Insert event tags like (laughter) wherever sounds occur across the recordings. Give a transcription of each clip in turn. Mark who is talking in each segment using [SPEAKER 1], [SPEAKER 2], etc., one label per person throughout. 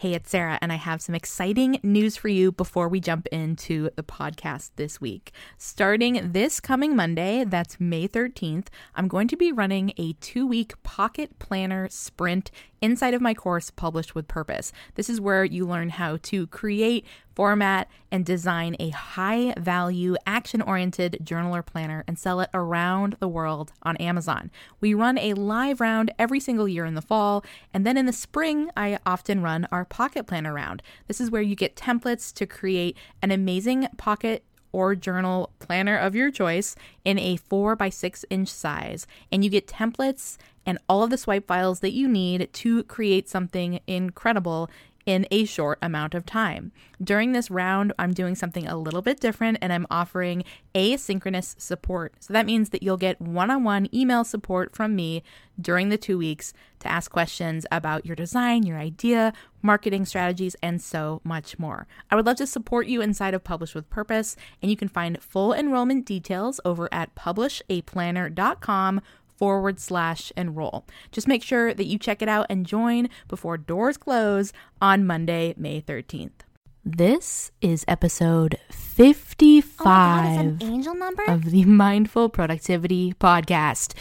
[SPEAKER 1] Hey, it's Sarah, and I have some exciting news for you before we jump into the podcast this week. Starting this coming Monday, that's May 13th, I'm going to be running a two week pocket planner sprint inside of my course, Published with Purpose. This is where you learn how to create, format, and design a high value, action oriented journal or planner and sell it around the world on Amazon. We run a live round every single year in the fall, and then in the spring, I often run our pocket planner round. This is where you get templates to create an amazing pocket or journal planner of your choice in a 4 by 6 inch size. And you get templates and all of the swipe files that you need to create something incredible in a short amount of time. During this round, I'm doing something a little bit different and I'm offering asynchronous support. So that means that you'll get one on one email support from me during the two weeks to ask questions about your design, your idea, marketing strategies, and so much more. I would love to support you inside of Publish with Purpose, and you can find full enrollment details over at publishaplanner.com forward slash enroll. Just make sure that you check it out and join before doors close on Monday, May 13th. This is episode 55
[SPEAKER 2] Oh God, angel number?
[SPEAKER 1] of the Mindful Productivity Podcast.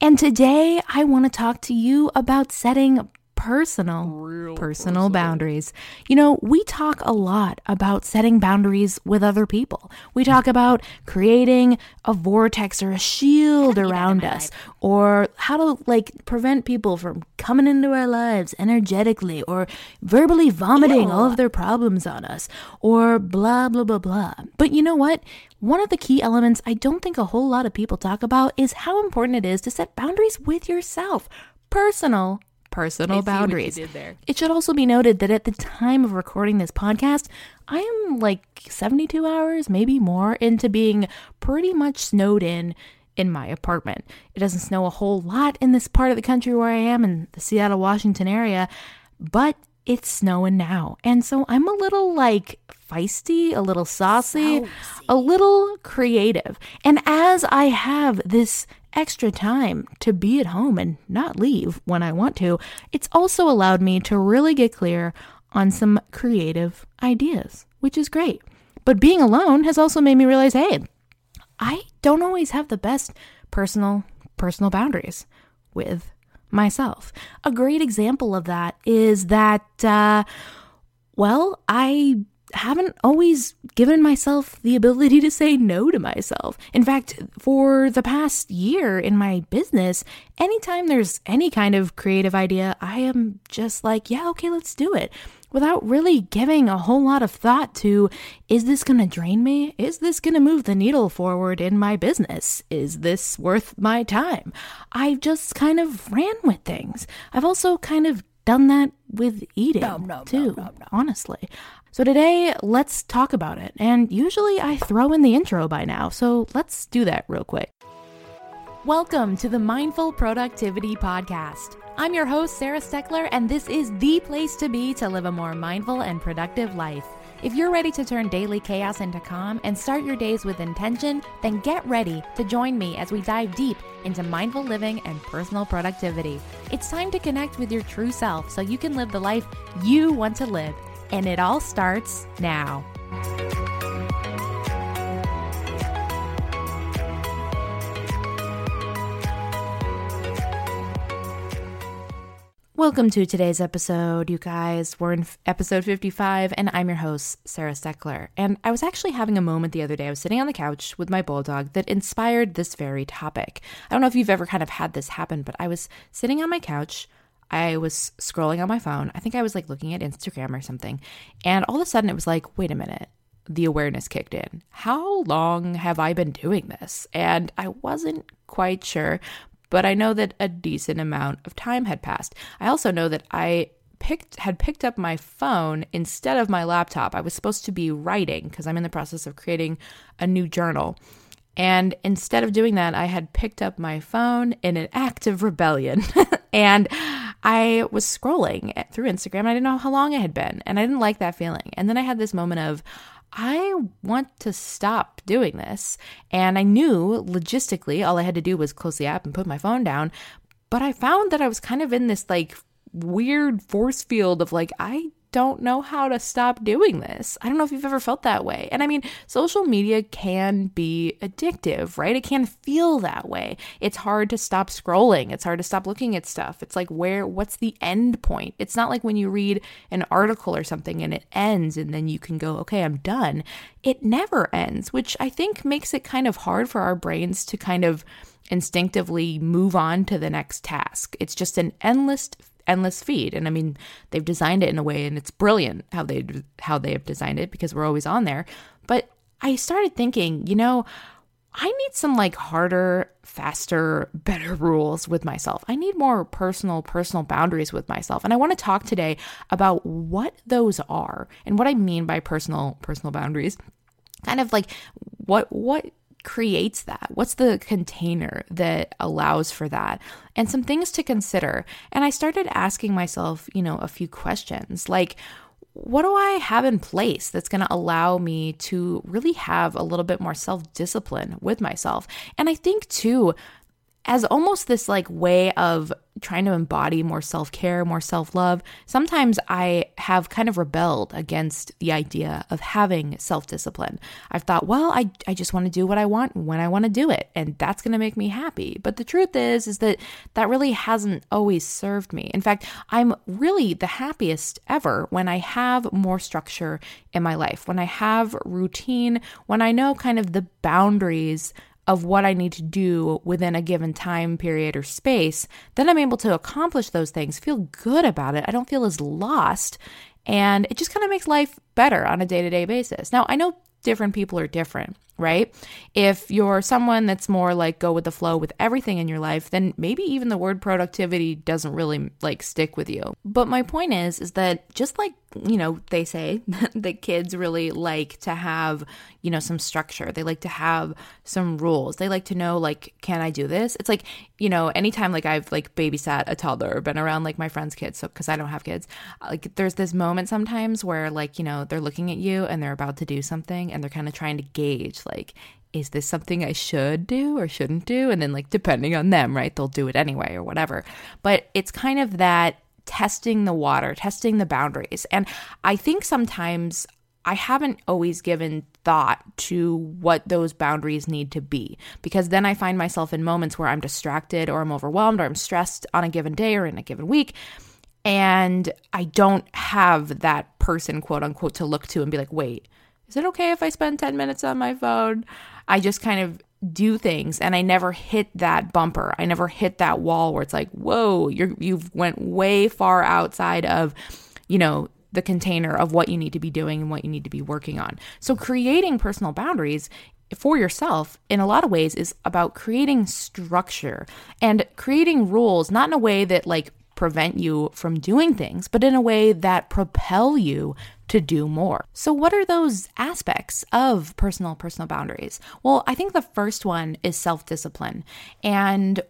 [SPEAKER 1] And today I want to talk to you about setting personal personal boundaries. You know, we talk a lot about setting boundaries with other people. We talk about creating a vortex or a shield around us or how to like prevent people from coming into our lives energetically or verbally vomiting all of their problems on us or blah blah blah blah. But you know what? One of the key elements I don't think a whole lot of people talk about is how important it is to set boundaries with yourself. Personal personal boundaries. It should also be noted that at the time of recording this podcast, I am like 72 hours, maybe more, into being pretty much snowed in in my apartment. It doesn't snow a whole lot in this part of the country where I am in the Seattle, Washington area, but it's snowing now. And so I'm a little like feisty, a little saucy, a little creative. And as I have this extra time to be at home and not leave when I want to, it's also allowed me to really get clear on some creative ideas, which is great. But being alone has also made me realize, hey, I don't always have the best personal personal boundaries with myself. A great example of that is that uh well, I haven't always given myself the ability to say no to myself. In fact, for the past year in my business, anytime there's any kind of creative idea, I am just like, yeah, okay, let's do it. Without really giving a whole lot of thought to is this to drain me? Is this to move the needle forward in my business? Is this worth my time? I've just kind of ran with things. I've also kind of done that with eating
[SPEAKER 2] No, no, no,
[SPEAKER 1] too,
[SPEAKER 2] no, no.
[SPEAKER 1] honestly. So today, let's talk about it. And usually I throw in the intro by now, so let's do that real quick. Welcome to the Mindful Productivity Podcast. I'm your host, Sarah Steckler, and this is the place to be to live a more mindful and productive life. If you're ready to turn daily chaos into calm and start your days with intention, then get ready to join me as we dive deep into mindful living and personal productivity. It's time to connect with your true self so you can live the life you want to live. And it all starts now. Welcome to today's episode, you guys. We're in episode 55, and I'm your host, Sarah Steckler. And I was actually having a moment the other day. I was sitting on the couch with my bulldog that inspired this very topic. I don't know if you've ever kind of had this happen, but I was sitting on my couch. I was scrolling on my phone. I think I was like looking at Instagram or something. And all of a sudden, it was like, wait a minute. The awareness kicked in. How long have I been doing this? And I wasn't quite sure, but I know that a decent amount of time had passed. I also know that I picked had picked up my phone instead of my laptop. I was supposed to be writing because I'm in the process of creating a new journal. And instead of doing that, I had picked up my phone in an act of rebellion. (laughs) and I was scrolling through Instagram. I didn't know how long it had been. And I didn't like that feeling. And then I had this moment of, I want to stop doing this. And I knew logistically all I had to do was close the app and put my phone down. But I found that I was kind of in this like weird force field of like, I don't know how to stop doing this. I don't know if you've ever felt that way. And I mean, social media can be addictive, right? It can feel that way. It's hard to stop scrolling. It's hard to stop looking at stuff. It's like, where, what's the end point? It's not like when you read an article or something and it ends and then you can go, okay, I'm done. It never ends, which I think makes it kind of hard for our brains to kind of instinctively move on to the next task. It's just an endless endless feed. And i mean they've designed it in a way and it's brilliant how they how they have designed it because we're always on there. But i started thinking you know i need some like harder faster better rules with myself. I need more personal personal boundaries with myself. And i want to talk today about what those are and what i mean by personal personal boundaries. Kind of like what what creates that? What's the container that allows for that? And some things to consider. And I started asking myself, you know, a few questions like, what do I have in place that's going to allow me to really have a little bit more self discipline with myself? And I think, too, as almost this like way of trying to embody more self-care, more self-love, sometimes I have kind of rebelled against the idea of having self-discipline. I've thought, well, I I just want to do what I want when I want to do it, and that's going to make me happy. But the truth is is that that really hasn't always served me. In fact, I'm really the happiest ever when I have more structure in my life, when I have routine, when I know kind of the boundaries of what I need to do within a given time period or space, then I'm able to accomplish those things, feel good about it. I don't feel as lost. And it just kind of makes life better on a day to day basis. Now, I know different people are different, right? If you're someone that's more like go with the flow with everything in your life, then maybe even the word productivity doesn't really like stick with you. But my point is is that just like, you know, they say (laughs) that kids really like to have, you know, some structure. They like to have some rules. They like to know like can I do this? It's like, you know, anytime like I've like babysat a toddler or been around like my friends' kids, so cuz I don't have kids, uh, like there's this moment sometimes where like, you know, they're looking at you and they're about to do something and they're kind of trying to gauge like is this something I should do or shouldn't do? And then, like, depending on them, right, they'll do it anyway or whatever. But it's kind of that testing the water, testing the boundaries. And I think sometimes I haven't always given thought to what those boundaries need to be because then I find myself in moments where I'm distracted or I'm overwhelmed or I'm stressed on a given day or in a given week. And I don't have that person, quote unquote, to look to and be like, wait, is it okay if I spend 10 minutes on my phone? I just kind of do things and I never hit that bumper. I never hit that wall where it's like, "Whoa, you're you've went way far outside of, you know, the container of what you need to be doing and what you need to be working on." So creating personal boundaries for yourself in a lot of ways is about creating structure and creating rules not in a way that like prevent you from doing things, but in a way that propel you to do more. So what are those aspects of personal personal boundaries? Well, I think the first one is self-discipline. And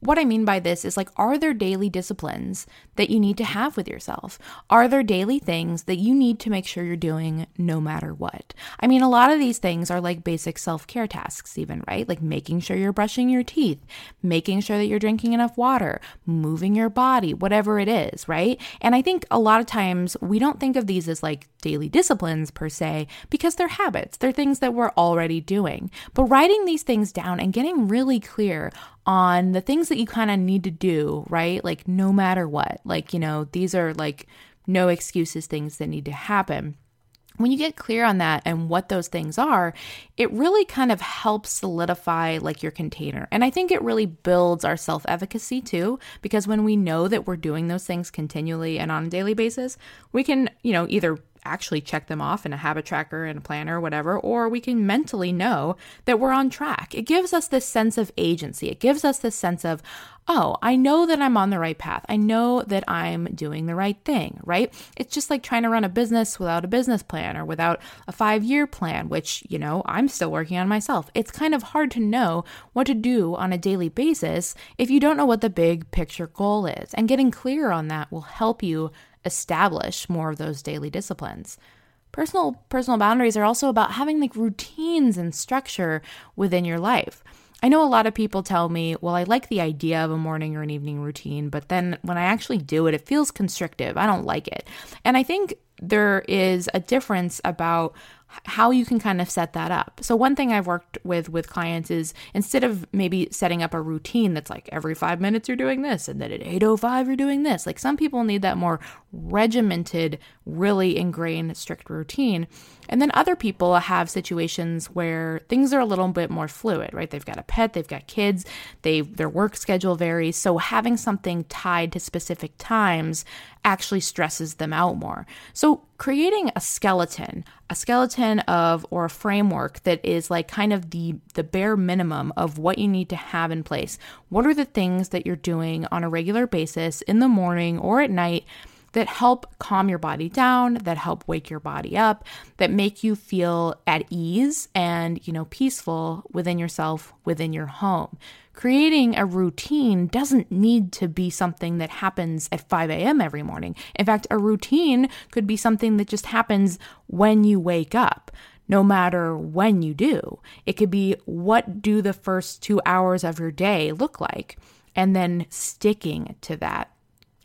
[SPEAKER 1] what I mean by this is like are there daily disciplines that you need to have with yourself? Are there daily things that you need to make sure you're doing no matter what? I mean, a lot of these things are like basic self-care tasks even, right? Like making sure you're brushing your teeth, making sure that you're drinking enough water, moving your body, whatever it is, right? And I think a lot of times we don't think of these as like daily disciplines per se because they're habits, they're things that we're already doing. But writing these things down and getting really clear on the things that you kind of need to do, right? Like, no matter what, like, you know, these are like no excuses things that need to happen when you get clear on that and what those things are, it really kind of helps solidify like your container. And I think it really builds our self efficacy too, because when we know that we're doing those things continually and on a daily basis, we can, you know, either actually check them off in a habit tracker and a planner or whatever, or we can mentally know that we're on track. It gives us this sense of agency. It gives us this sense of, oh, I know that I'm on the right path. I know that I'm doing the right thing, right? It's just like trying to run a business without a business plan or without a five year plan, which, you know, I'm still working on myself. It's kind of hard to know what to do on a daily basis if you don't know what the big picture goal is. And getting clear on that will help you establish more of those daily disciplines. Personal personal boundaries are also about having like routines and structure within your life. I know a lot of people tell me, well, I like the idea of a morning or an evening routine, but then when I actually do it, it feels constrictive. I don't like it. And I think there is a difference about how you can kind of set that up. So one thing I've worked with with clients is instead of maybe setting up a routine that's like every 5 minutes you're doing this and then at 8:05 you're doing this. Like some people need that more regimented, really ingrained strict routine. And then other people have situations where things are a little bit more fluid, right? They've got a pet, they've got kids, they their work schedule varies. So having something tied to specific times actually stresses them out more. So creating a skeleton, a skeleton of or a framework that is like kind of the the bare minimum of what you need to have in place. What are the things that you're doing on a regular basis in the morning or at night that help calm your body down, that help wake your body up, that make you feel at ease and, you know, peaceful within yourself, within your home. Creating a routine doesn't need to be something that happens at 5 a.m. every morning. In fact, a routine could be something that just happens when you wake up no matter when you do. It could be what do the first two hours of your day look like? And then sticking to that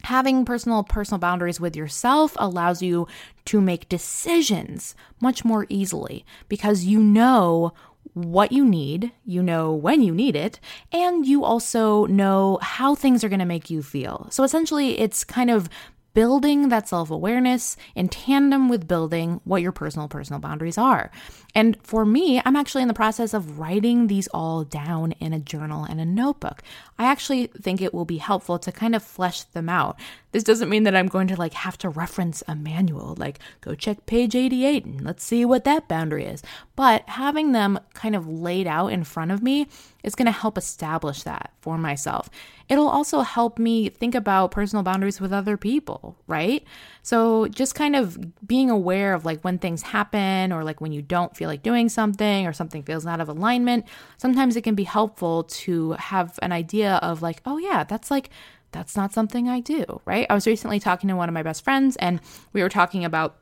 [SPEAKER 1] having personal personal boundaries with yourself allows you to make decisions much more easily because you know what you need, you know when you need it, and you also know how things are going to make you feel. So essentially, it's kind of building that self awareness in tandem with building what your personal personal boundaries are. And for me, I'm actually in the process of writing these all down in a journal and a notebook. I actually think it will be helpful to kind of flesh them out. This doesn't mean that I'm going to like have to reference a manual, like go check page 88 and let's see what that boundary is. But having them kind of laid out in front of me is going to help establish that for myself. It'll also help me think about personal boundaries with other people, right? So just kind of being aware of like when things happen or like when you don't feel like doing something or something feels out of alignment, sometimes it can be helpful to have an idea of like, oh yeah, that's like that's not something I do, right? I was recently talking to one of my best friends and we were talking about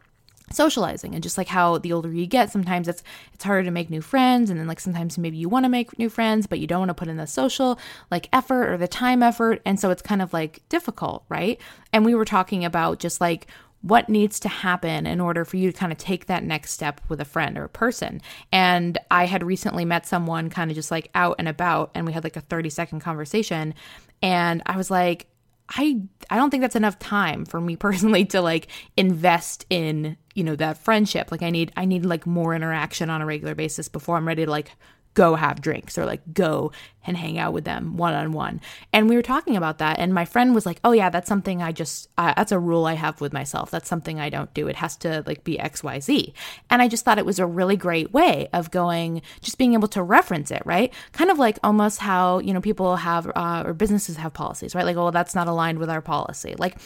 [SPEAKER 1] socializing and just like how the older you get sometimes it's it's harder to make new friends and then like sometimes maybe you want to make new friends but you don't want to put in the social like effort or the time effort and so it's kind of like difficult right and we were talking about just like what needs to happen in order for you to kind of take that next step with a friend or a person. And I had recently met someone kind of just like out and about, and we had like a 30 second conversation. And I was like, I I don't think that's enough time for me (laughs) personally to like invest in, you know, that friendship. Like I need I need like more interaction on a regular basis before I'm ready to like go have drinks or like go and hang out with them one on one. And we were talking about that. And my friend was like, oh, yeah, that's something I just, uh, that's a rule I have with myself. That's something I don't do. It has to like be XYZ. And I just thought it was a really great way of going, just being able to reference it, right? Kind of like almost how, you know, people have, uh, or businesses have policies, right? Like, oh, that's not aligned with our policy. Like,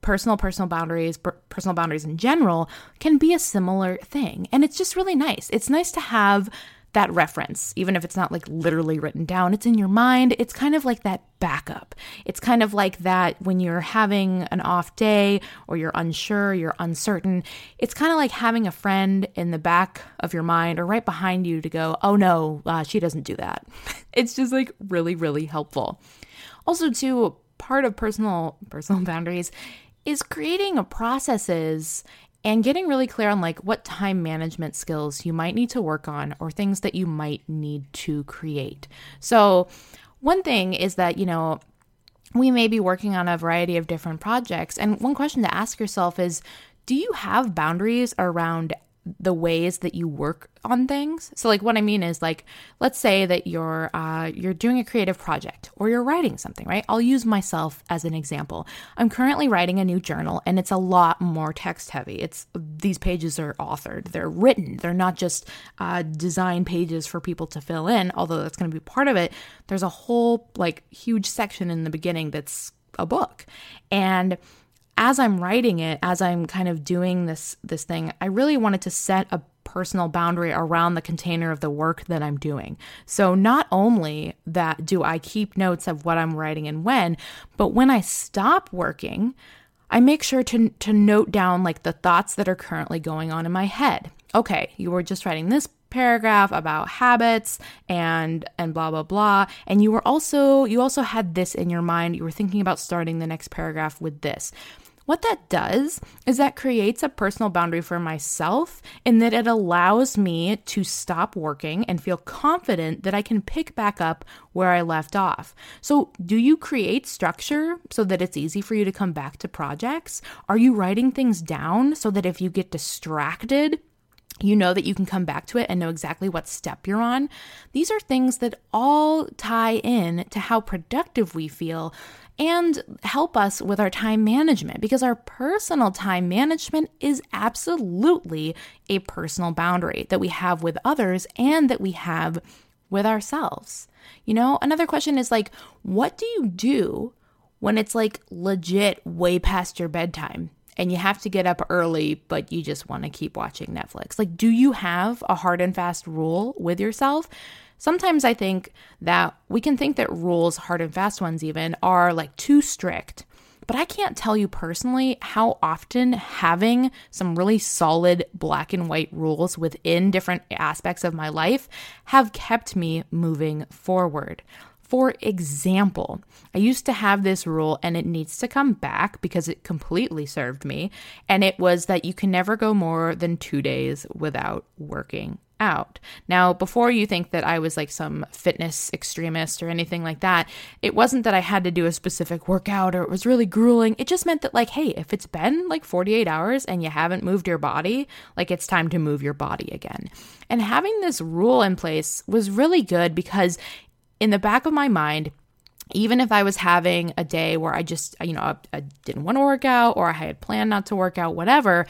[SPEAKER 1] personal personal boundaries personal boundaries in general can be a similar thing and it's just really nice it's nice to have that reference, even if it's not like literally written down, it's in your mind. It's kind of like that backup. It's kind of like that when you're having an off day or you're unsure, you're uncertain. It's kind of like having a friend in the back of your mind or right behind you to go, oh no, uh, she doesn't do that. (laughs) it's just like really, really helpful. Also, too, part of personal personal (laughs) boundaries is creating processes and getting really clear on like what time management skills you might need to work on or things that you might need to create. So, one thing is that, you know, we may be working on a variety of different projects. And one question to ask yourself is do you have boundaries around the ways that you work on things. So like what I mean is like let's say that you're uh, you're doing a creative project or you're writing something, right? I'll use myself as an example. I'm currently writing a new journal and it's a lot more text heavy. It's these pages are authored, they're written, they're not just uh, design pages for people to fill in. Although that's going to be part of it. There's a whole like huge section in the beginning that's a book and as I'm writing it, as I'm kind of doing this this thing, I really wanted to set a personal boundary around the container of the work that I'm doing. So not only that do I keep notes of what I'm writing and when, but when I stop working, I make sure to to note down like the thoughts that are currently going on in my head. Okay, you were just writing this paragraph about habits and and blah blah blah and you were also you also had this in your mind you were thinking about starting the next paragraph with this what that does is that creates a personal boundary for myself in that it allows me to stop working and feel confident that I can pick back up where I left off. So, do you create structure so that it's easy for you to come back to projects? Are you writing things down so that if you get distracted, you know that you can come back to it and know exactly what step you're on. These are things that all tie in to how productive we feel and help us with our time management because our personal time management is absolutely a personal boundary that we have with others and that we have with ourselves. You know, another question is like, what do you do when it's like legit way past your bedtime? and you have to get up early, but you just want to keep watching Netflix? Like, do you have a hard and fast rule with yourself? Sometimes I think that we can think that rules, hard and fast ones even, are like too strict. But I can't tell you personally how often having some really solid black and white rules within different aspects of my life have kept me moving forward. For example, I used to have this rule and it needs to come back because it completely served me. And it was that you can never go more than two days without working out. Now, before you think that I was like some fitness extremist or anything like that, it wasn't that I had to do a specific workout or it was really grueling. It just meant that, like, hey, if it's been like 48 hours and you haven't moved your body, like, it's time to move your body again. And having this rule in place was really good because in the back of my mind, even if I was having a day where I just, you know, I, I didn't want to work out or I had planned not to work out, whatever,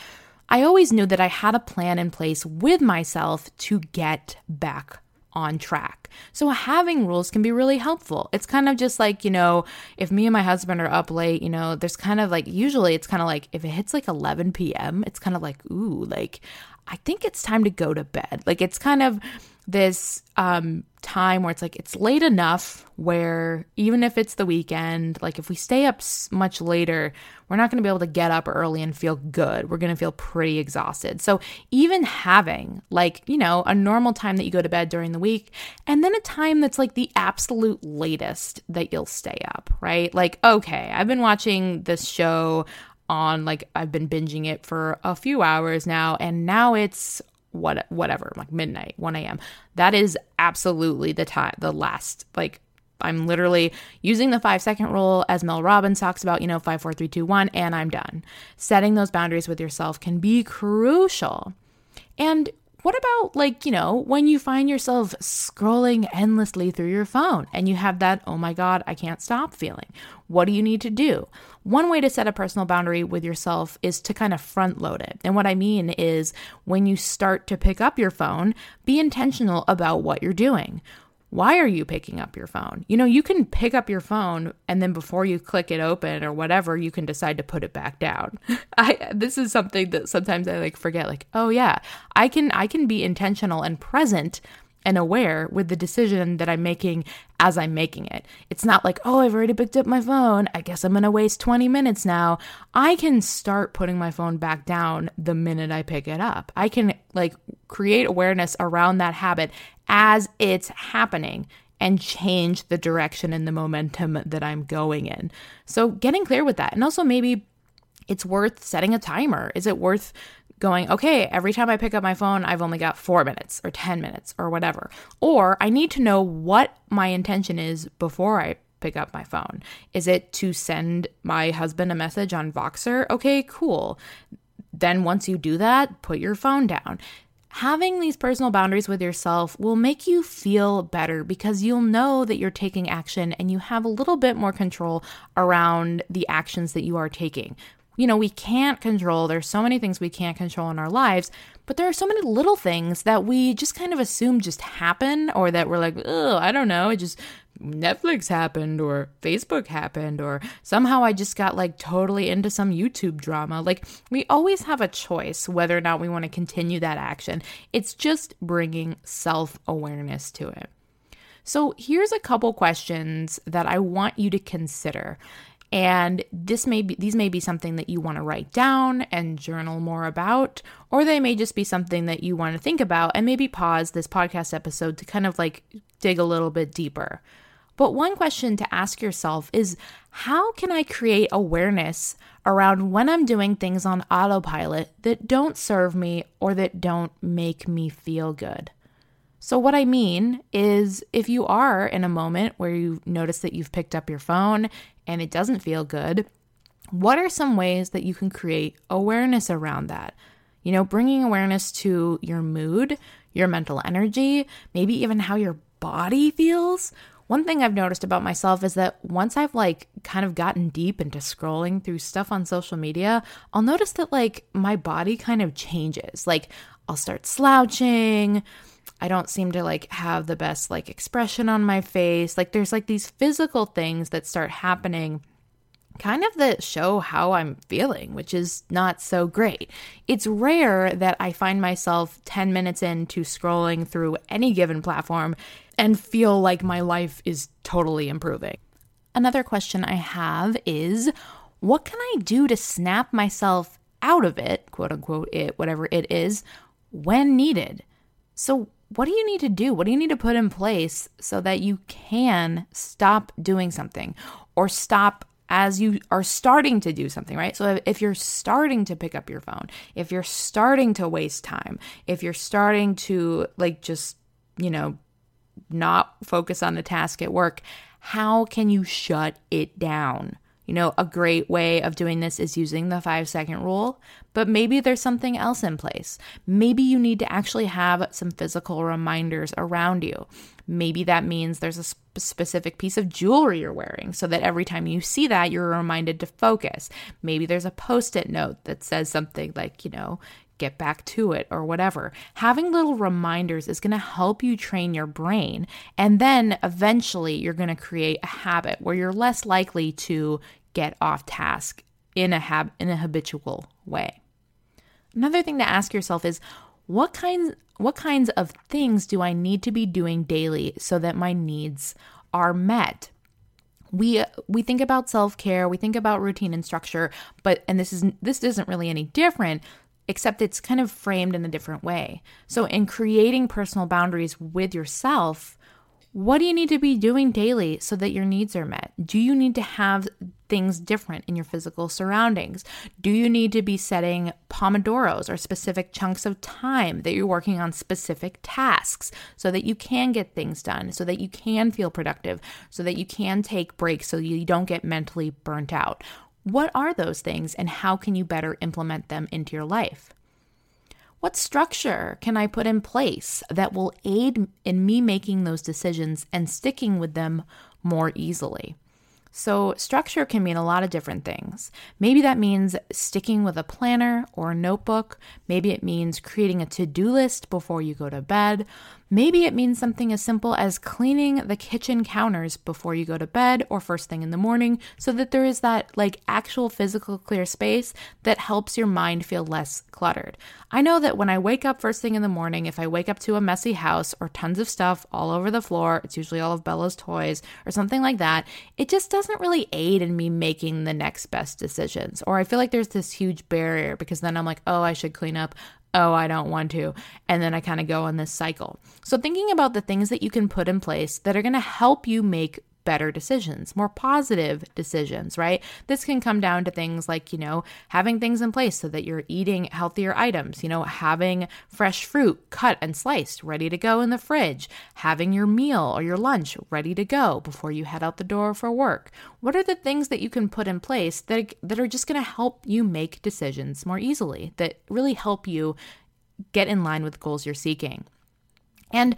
[SPEAKER 1] I always knew that I had a plan in place with myself to get back on track. So having rules can be really helpful. It's kind of just like, you know, if me and my husband are up late, you know, there's kind of like usually it's kind of like if it hits like 11 p.m., it's kind of like, ooh, like I think it's time to go to bed. Like it's kind of this um, time where it's like it's late enough where even if it's the weekend, like if we stay up much later, we're not going to be able to get up early and feel good. We're going to feel pretty exhausted. So even having like, you know, a normal time that you go to bed during the week and then a time that's like the absolute latest that you'll stay up, right? Like, okay, I've been watching this show on like I've been binging it for a few hours now and now it's what whatever like midnight 1 a.m that is absolutely the time the last like i'm literally using the five second rule as mel robbins talks about you know five four three two one and i'm done. Setting those boundaries with yourself can be crucial. And what about, like, you know, when you find yourself scrolling endlessly through your phone and you have that, oh my God, I can't stop feeling? What do you need to do? One way to set a personal boundary with yourself is to kind of front load it. And what I mean is when you start to pick up your phone, be intentional about what you're doing why are you picking up your phone? You know, you can pick up your phone and then before you click it open or whatever, you can decide to put it back down. (laughs) I this is something that sometimes I like forget like, oh yeah, I can I can be intentional and present and aware with the decision that I'm making as I'm making it. It's not like, oh, I've already picked up my phone. I guess I'm going to waste 20 minutes now. I can start putting my phone back down the minute I pick it up. I can like create awareness around that habit as it's happening and change the direction and the momentum that I'm going in. So, getting clear with that. And also, maybe it's worth setting a timer. Is it worth going, okay, every time I pick up my phone, I've only got four minutes or 10 minutes or whatever? Or I need to know what my intention is before I pick up my phone. Is it to send my husband a message on Voxer? Okay, cool. Then once you do that, put your phone down. Having these personal boundaries with yourself will make you feel better because you'll know that you're taking action and you have a little bit more control around the actions that you are taking. You know, we can't control, there's so many things we can't control in our lives, but there are so many little things that we just kind of assume just happen or that we're like, oh, I don't know, it just Netflix happened or Facebook happened or somehow I just got like totally into some YouTube drama. Like we always have a choice whether or not we want to continue that action. It's just bringing self-awareness to it. So, here's a couple questions that I want you to consider. And this may be these may be something that you want to write down and journal more about, or they may just be something that you want to think about and maybe pause this podcast episode to kind of like dig a little bit deeper. But one question to ask yourself is how can I create awareness around when I'm doing things on autopilot that don't serve me or that don't make me feel good? So, what I mean is, if you are in a moment where you notice that you've picked up your phone and it doesn't feel good, what are some ways that you can create awareness around that? You know, bringing awareness to your mood, your mental energy, maybe even how your body feels. One thing I've noticed about myself is that once I've like kind of gotten deep into scrolling through stuff on social media, I'll notice that like my body kind of changes. Like I'll start slouching, I don't seem to like have the best like expression on my face. Like there's like these physical things that start happening kind of that show how I'm feeling, which is not so great. It's rare that I find myself 10 minutes into scrolling through any given platform and feel like my life is totally improving. Another question I have is what can I do to snap myself out of it, quote unquote, it, whatever it is, when needed? So, what do you need to do? What do you need to put in place so that you can stop doing something or stop as you are starting to do something, right? So if you're starting to pick up your phone, if you're starting to waste time, if you're starting to like just, you know, not focus on the task at work, how can you shut it down? You know, a great way of doing this is using the five second rule, but maybe there's something else in place. Maybe you need to actually have some physical reminders around you. Maybe that means there's a sp- specific piece of jewelry you're wearing so that every time you see that, you're reminded to focus. Maybe there's a post it note that says something like, you know, get back to it or whatever. Having little reminders is going to help you train your brain. And then eventually you're going to create a habit where you're less likely to get off task in a hab- in a habitual way. Another thing to ask yourself is what kinds what kinds of things do I need to be doing daily so that my needs are met? we we think about self-care we think about routine and structure but and this is this isn't really any different except it's kind of framed in a different way. So, in creating personal boundaries with yourself, what do you need to be doing daily so that your needs are met? Do you need to have things different in your physical surroundings? Do you need to be setting pomodoros or specific chunks of time that you're working on specific tasks so that you can get things done, so that you can feel productive, so that you can take breaks so you don't get mentally burnt out? What are those things and how can you better implement them into your life? What structure can I put in place that will aid in me making those decisions and sticking with them more easily? So, structure can mean a lot of different things. Maybe that means sticking with a planner or a notebook. Maybe it means creating a to do list before you go to bed. Maybe it means something as simple as cleaning the kitchen counters before you go to bed or first thing in the morning so that there is that like actual physical clear space that helps your mind feel less cluttered. I know that when I wake up first thing in the morning, if I wake up to a messy house or tons of stuff all over the floor, it's usually all of Bella's toys or something like that, it just doesn't really aid in me making the next best decisions. Or I feel like there's this huge barrier because then I'm like, oh, I should clean up oh, I don't want to. And then I kind of go on this cycle. So, thinking about the things that you can put in place that are going to help you make better decisions, more positive decisions, right? This can come down to things like, you know, having things in place so that you're eating healthier items, you know, having fresh fruit cut and sliced ready to go in the fridge, having your meal or your lunch ready to go before you head out the door for work. What are the things that you can put in place that that are just going to help you make decisions more easily, that really help you get in line with goals you're seeking? And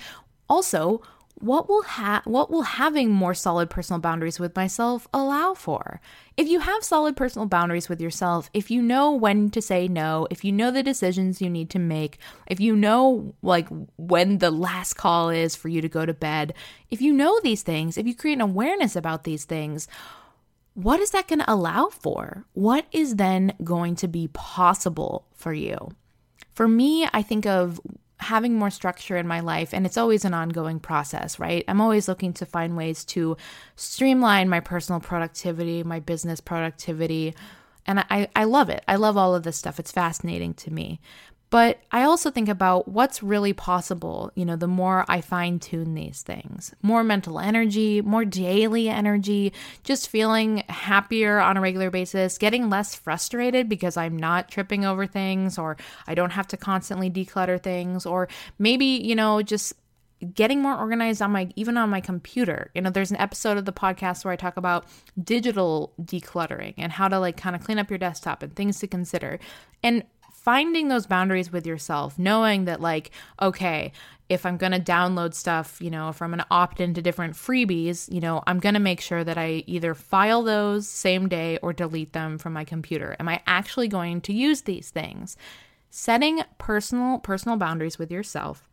[SPEAKER 1] also, what will ha- what will having more solid personal boundaries with myself allow for? If you have solid personal boundaries with yourself, if you know when to say no, if you know the decisions you need to make, if you know like when the last call is for you to go to bed, if you know these things, if you create an awareness about these things, what is that going to allow for? What is then going to be possible for you? For me, I think of having more structure in my life, and it's always an ongoing process, right? I'm always looking to find ways to streamline my personal productivity, my business productivity. And I, I love it. I love all of this stuff. It's fascinating to me. But I also think about what's really possible, you know, the more I fine tune these things. More mental energy, more daily energy, just feeling happier on a regular basis, getting less frustrated because I'm not tripping over things or I don't have to constantly declutter things, or maybe, you know, just getting more organized on my even on my computer. You know, there's an episode of the podcast where I talk about digital decluttering and how to like kind of clean up your desktop and things to consider. And finding those boundaries with yourself, knowing that like, okay, if I'm going to download stuff, you know, if I'm going to opt into different freebies, you know, I'm going to make sure that I either file those same day or delete them from my computer. Am I actually going to use these things? Setting personal personal boundaries with yourself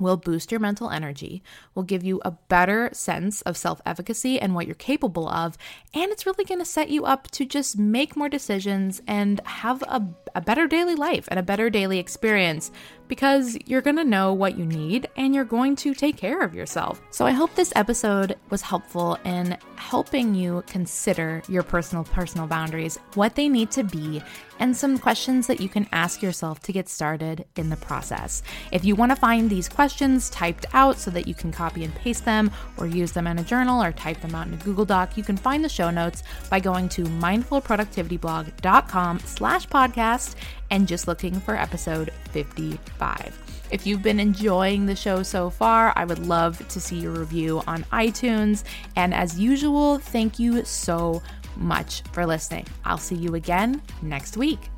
[SPEAKER 1] will boost your mental energy, will give you a better sense of self efficacy and what you're capable of, and it's really going to set you up to just make more decisions and have a, a better daily life and a better daily experience because you're going to know what you need and you're going to take care of yourself. So I hope this episode was helpful in helping you consider your personal personal boundaries, what they need to be, and some questions that you can ask yourself to get started in the process. If you want to find these questions typed out so that you can copy and paste them or use them in a journal or type them out in a Google Doc, you can find the show notes by going to mindfulproductivityblog.com slash podcast and just looking for episode 55. If you've been enjoying the show so far, I would love to see your review on iTunes. And as usual, thank you so much for listening. I'll see you again next week.